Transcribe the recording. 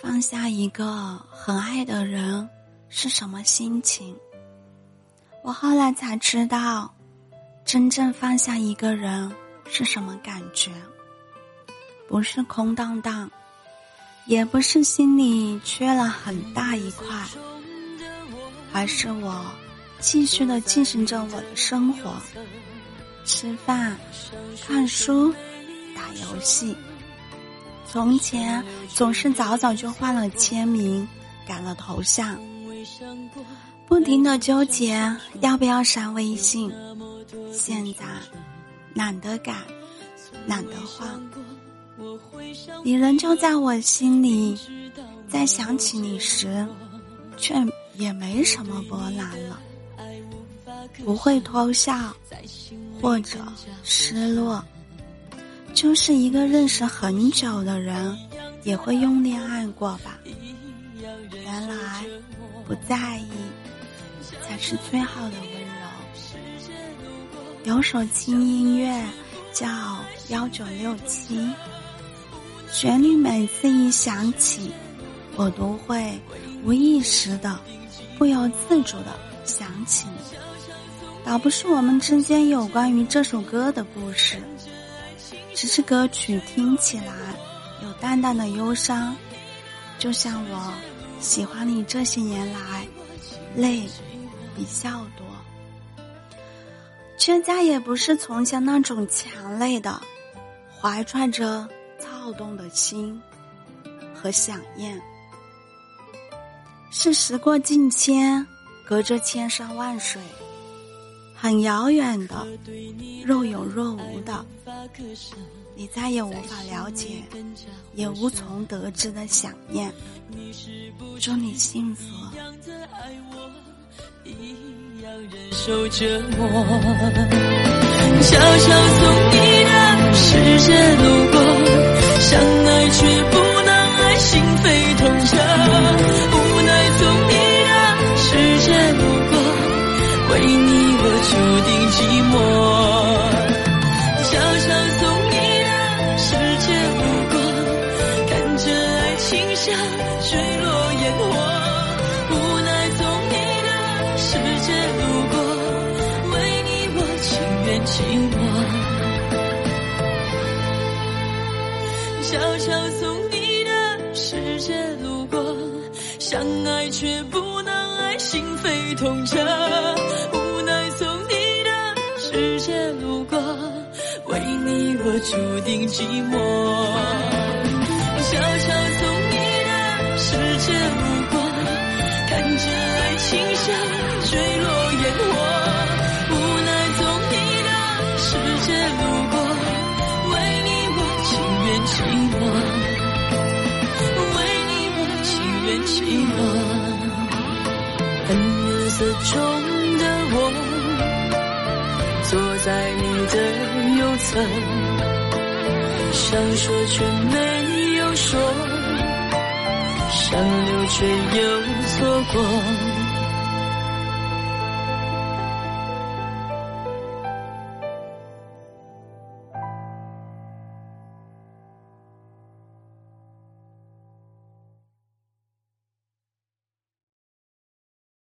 放下一个很爱的人是什么心情？我后来才知道，真正放下一个人是什么感觉。不是空荡荡，也不是心里缺了很大一块，而是我继续的进行着我的生活，吃饭、看书、打游戏。从前总是早早就换了签名，改了头像，不停的纠结要不要删微信。现在懒得改，懒得换，你仍旧在我心里，在想起你时，却也没什么波澜了，不会偷笑，或者失落。就是一个认识很久的人，也会用恋爱过吧？原来不在意才是最好的温柔。有首轻音乐叫《幺九六七》，旋律每次一响起，我都会无意识的、不由自主的想起你。倒不是我们之间有关于这首歌的故事。只是歌曲听起来有淡淡的忧伤，就像我喜欢你这些年来，泪比笑多，却再也不是从前那种强烈的，怀揣着躁动的心和想念。是时过境迁，隔着千山万水。很遥远的，若有若无的，你再也无法了解，也无从得知的想念。祝你幸福。悄悄送你的世界路过寂寞，悄悄送你的世界路过，看着爱情像坠落烟火，无奈送你的世界路过，为你我情愿寂寞，悄悄送你的世界路过，相爱却不能爱，心扉痛彻。世界路过，为你我注定寂寞，悄悄从你的世界路过，看着爱情像坠落烟火，无奈从你的世界路过，为你我情愿寂寞，为你我情愿寂寞，粉颜色中想说却没有说，想留却又错过。